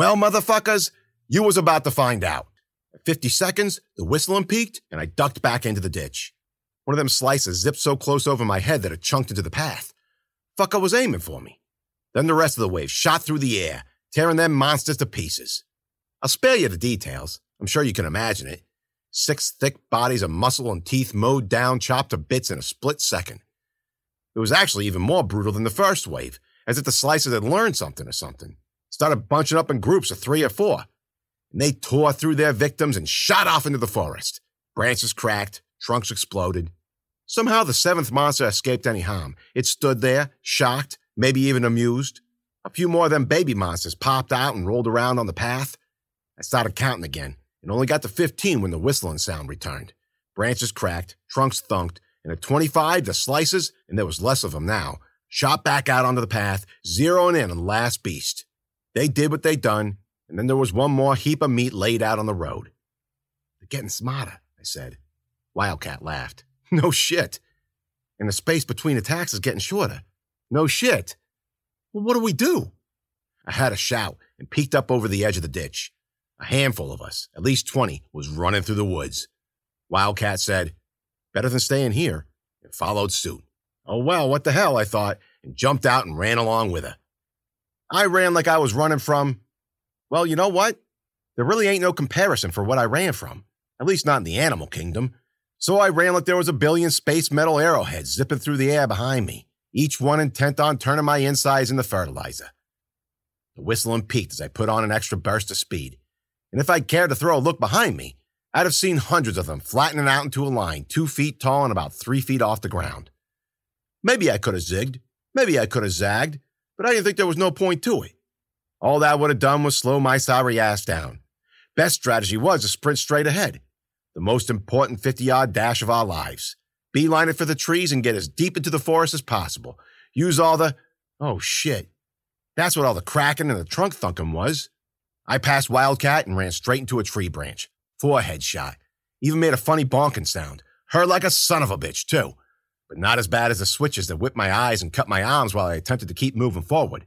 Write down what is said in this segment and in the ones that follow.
Well, motherfuckers, you was about to find out. At 50 seconds, the whistling peaked, and I ducked back into the ditch. One of them slices zipped so close over my head that it chunked into the path. Fucker was aiming for me. Then the rest of the wave shot through the air, tearing them monsters to pieces. I'll spare you the details. I'm sure you can imagine it. Six thick bodies of muscle and teeth mowed down, chopped to bits in a split second. It was actually even more brutal than the first wave, as if the slices had learned something or something. Started bunching up in groups of three or four. And they tore through their victims and shot off into the forest. Branches cracked, trunks exploded. Somehow the seventh monster escaped any harm. It stood there, shocked, maybe even amused. A few more of them baby monsters popped out and rolled around on the path. I started counting again and only got to 15 when the whistling sound returned. Branches cracked, trunks thunked, and at 25, the slices, and there was less of them now, shot back out onto the path, zeroing in on the last beast. They did what they'd done, and then there was one more heap of meat laid out on the road. They're getting smarter, I said. Wildcat laughed. No shit. And the space between attacks is getting shorter. No shit. Well, what do we do? I had a shout and peeked up over the edge of the ditch. A handful of us, at least 20, was running through the woods. Wildcat said, Better than staying here, and followed suit. Oh, well, what the hell, I thought, and jumped out and ran along with her. I ran like I was running from, well, you know what? There really ain't no comparison for what I ran from, at least not in the animal kingdom. So I ran like there was a billion space metal arrowheads zipping through the air behind me, each one intent on turning my insides into fertilizer. The whistling peaked as I put on an extra burst of speed, and if I'd cared to throw a look behind me, I'd have seen hundreds of them flattening out into a line two feet tall and about three feet off the ground. Maybe I could have zigged, maybe I could have zagged, but I didn't think there was no point to it. All that would have done was slow my sorry ass down. Best strategy was to sprint straight ahead the most important 50 yard dash of our lives. Beeline it for the trees and get as deep into the forest as possible. Use all the, oh shit. That's what all the cracking and the trunk thunking was. I passed Wildcat and ran straight into a tree branch. Forehead shot. Even made a funny bonking sound. Hurt like a son of a bitch, too. But not as bad as the switches that whipped my eyes and cut my arms while I attempted to keep moving forward.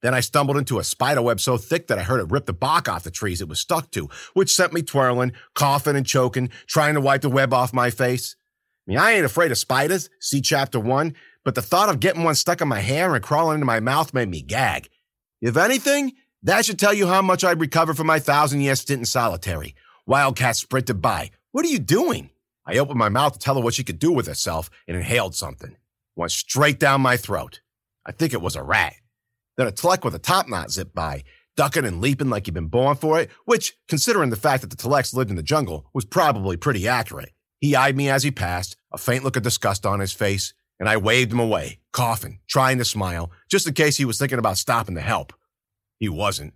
Then I stumbled into a spider web so thick that I heard it rip the bark off the trees it was stuck to, which sent me twirling, coughing and choking, trying to wipe the web off my face. I mean, I ain't afraid of spiders, see chapter one, but the thought of getting one stuck in my hair and crawling into my mouth made me gag. If anything, that should tell you how much I'd recovered from my thousand year stint in solitary. Wildcat sprinted by. What are you doing? I opened my mouth to tell her what she could do with herself and inhaled something. Went straight down my throat. I think it was a rat. Then a Tllek with a top knot zipped by, ducking and leaping like he'd been born for it, which, considering the fact that the Tlleks lived in the jungle, was probably pretty accurate. He eyed me as he passed, a faint look of disgust on his face, and I waved him away, coughing, trying to smile, just in case he was thinking about stopping to help. He wasn't.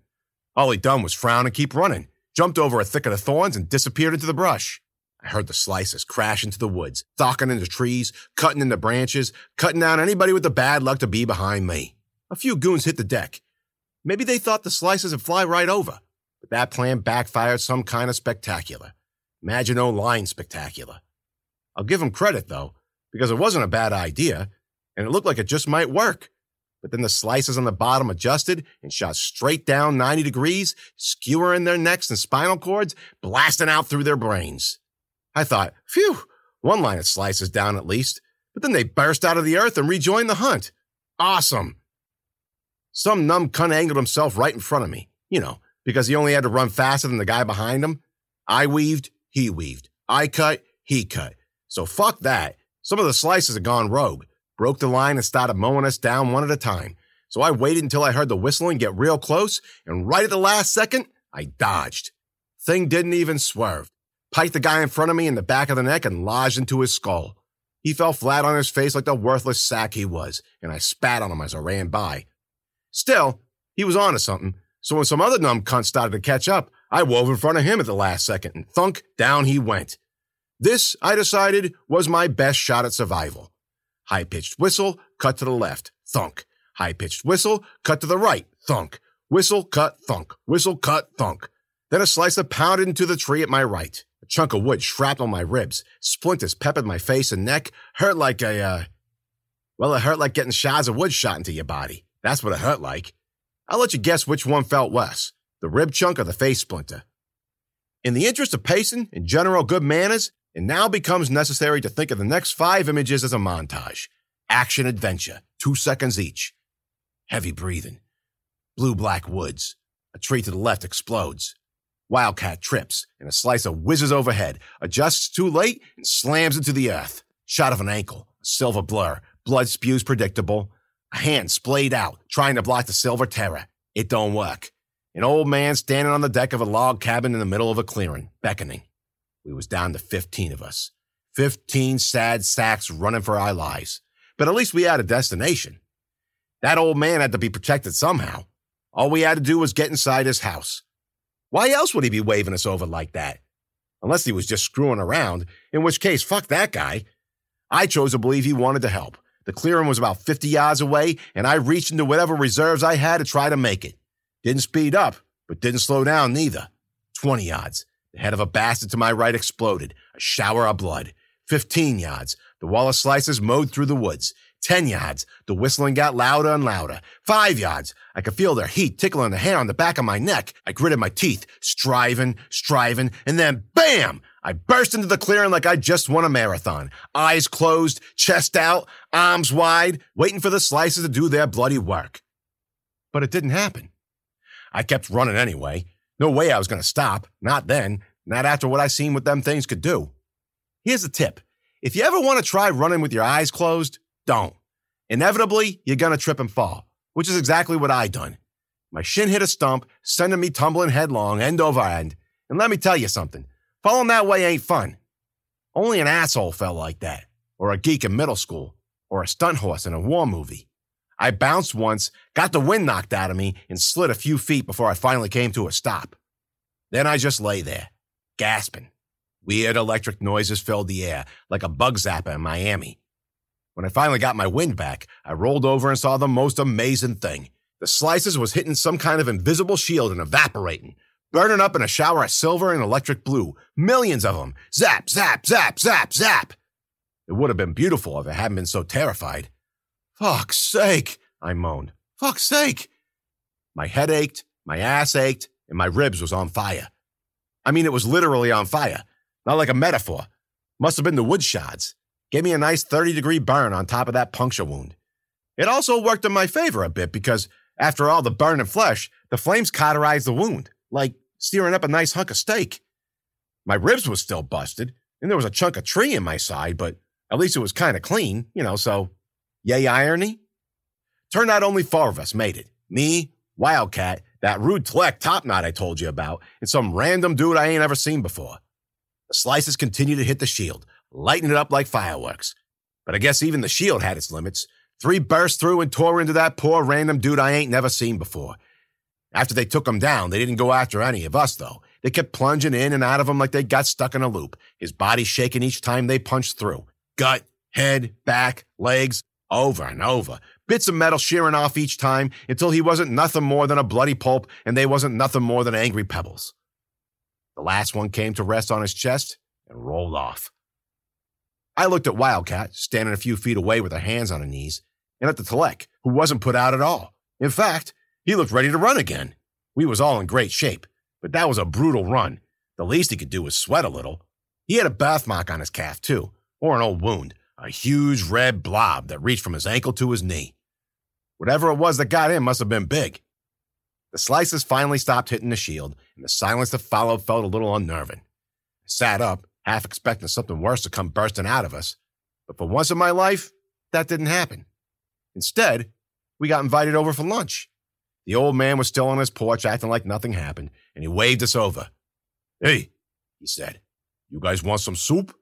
All he'd done was frown and keep running, jumped over a thicket of thorns and disappeared into the brush. I heard the slices crash into the woods, thocking into trees, cutting into branches, cutting down anybody with the bad luck to be behind me. A few goons hit the deck. Maybe they thought the slices would fly right over, but that plan backfired some kind of spectacular. imagine Maginot Line spectacular. I'll give them credit, though, because it wasn't a bad idea, and it looked like it just might work. But then the slices on the bottom adjusted and shot straight down 90 degrees, skewering their necks and spinal cords, blasting out through their brains. I thought, phew, one line of slices down at least. But then they burst out of the earth and rejoined the hunt. Awesome. Some numb cunt angled himself right in front of me, you know, because he only had to run faster than the guy behind him. I weaved, he weaved. I cut, he cut. So fuck that. Some of the slices had gone rogue, broke the line and started mowing us down one at a time. So I waited until I heard the whistling get real close, and right at the last second, I dodged. Thing didn't even swerve. Piked the guy in front of me in the back of the neck and lodged into his skull. He fell flat on his face like the worthless sack he was, and I spat on him as I ran by. Still, he was on onto something. So when some other numb cunt started to catch up, I wove in front of him at the last second, and thunk, down he went. This, I decided, was my best shot at survival. High pitched whistle, cut to the left, thunk. High pitched whistle, cut to the right, thunk. Whistle, cut, thunk. Whistle, cut, thunk. Then a slicer pounded into the tree at my right. Chunk of wood shrapnel my ribs. Splinters peppered my face and neck. Hurt like a, uh, well, it hurt like getting shards of wood shot into your body. That's what it hurt like. I'll let you guess which one felt worse. the rib chunk or the face splinter. In the interest of pacing and general good manners, it now becomes necessary to think of the next five images as a montage. Action adventure, two seconds each. Heavy breathing. Blue black woods. A tree to the left explodes. Wildcat trips, and a slicer whizzes overhead, adjusts too late, and slams into the earth. Shot of an ankle, a silver blur, blood spews predictable. A hand splayed out, trying to block the silver terror. It don't work. An old man standing on the deck of a log cabin in the middle of a clearing, beckoning. We was down to 15 of us. 15 sad sacks running for our lives. But at least we had a destination. That old man had to be protected somehow. All we had to do was get inside his house. Why else would he be waving us over like that? Unless he was just screwing around, in which case, fuck that guy. I chose to believe he wanted to help. The clearing was about 50 yards away, and I reached into whatever reserves I had to try to make it. Didn't speed up, but didn't slow down neither. 20 yards. The head of a bastard to my right exploded. A shower of blood. 15 yards. The wall of slices mowed through the woods. 10 yards. The whistling got louder and louder. Five yards. I could feel their heat tickling the hair on the back of my neck. I gritted my teeth, striving, striving, and then BAM! I burst into the clearing like I just won a marathon. Eyes closed, chest out, arms wide, waiting for the slices to do their bloody work. But it didn't happen. I kept running anyway. No way I was going to stop. Not then. Not after what I seen what them things could do. Here's a tip. If you ever want to try running with your eyes closed, don't. Inevitably, you're going to trip and fall, which is exactly what I done. My shin hit a stump, sending me tumbling headlong, end over end. And let me tell you something. Falling that way ain't fun. Only an asshole fell like that, or a geek in middle school, or a stunt horse in a war movie. I bounced once, got the wind knocked out of me, and slid a few feet before I finally came to a stop. Then I just lay there, gasping. Weird electric noises filled the air, like a bug zapper in Miami. When I finally got my wind back, I rolled over and saw the most amazing thing. The slices was hitting some kind of invisible shield and evaporating, burning up in a shower of silver and electric blue. Millions of them. Zap, zap, zap, zap, zap. It would have been beautiful if I hadn't been so terrified. Fuck's sake, I moaned. Fuck's sake. My head ached, my ass ached, and my ribs was on fire. I mean, it was literally on fire, not like a metaphor. Must have been the wood shards. Gave me a nice 30 degree burn on top of that puncture wound. It also worked in my favor a bit because after all the burning flesh, the flames cauterized the wound, like searing up a nice hunk of steak. My ribs was still busted, and there was a chunk of tree in my side, but at least it was kind of clean, you know, so Yay, irony? Turned out only four of us made it. Me, Wildcat, that rude Tleck top knot I told you about, and some random dude I ain't ever seen before. The slices continued to hit the shield, lighting it up like fireworks. But I guess even the shield had its limits. Three burst through and tore into that poor random dude I ain't never seen before. After they took him down, they didn't go after any of us, though. They kept plunging in and out of him like they got stuck in a loop, his body shaking each time they punched through. Gut, head, back, legs, over and over, bits of metal shearing off each time until he wasn't nothing more than a bloody pulp and they wasn't nothing more than angry pebbles. The last one came to rest on his chest and rolled off. I looked at Wildcat, standing a few feet away with her hands on her knees, and at the Tleck, who wasn't put out at all. In fact, he looked ready to run again. We was all in great shape, but that was a brutal run. The least he could do was sweat a little. He had a birthmark on his calf, too, or an old wound, a huge red blob that reached from his ankle to his knee. Whatever it was that got in must have been big. The slices finally stopped hitting the shield, and the silence that followed felt a little unnerving. I sat up, half expecting something worse to come bursting out of us, but for once in my life, that didn't happen. Instead, we got invited over for lunch. The old man was still on his porch acting like nothing happened, and he waved us over. Hey, he said, you guys want some soup?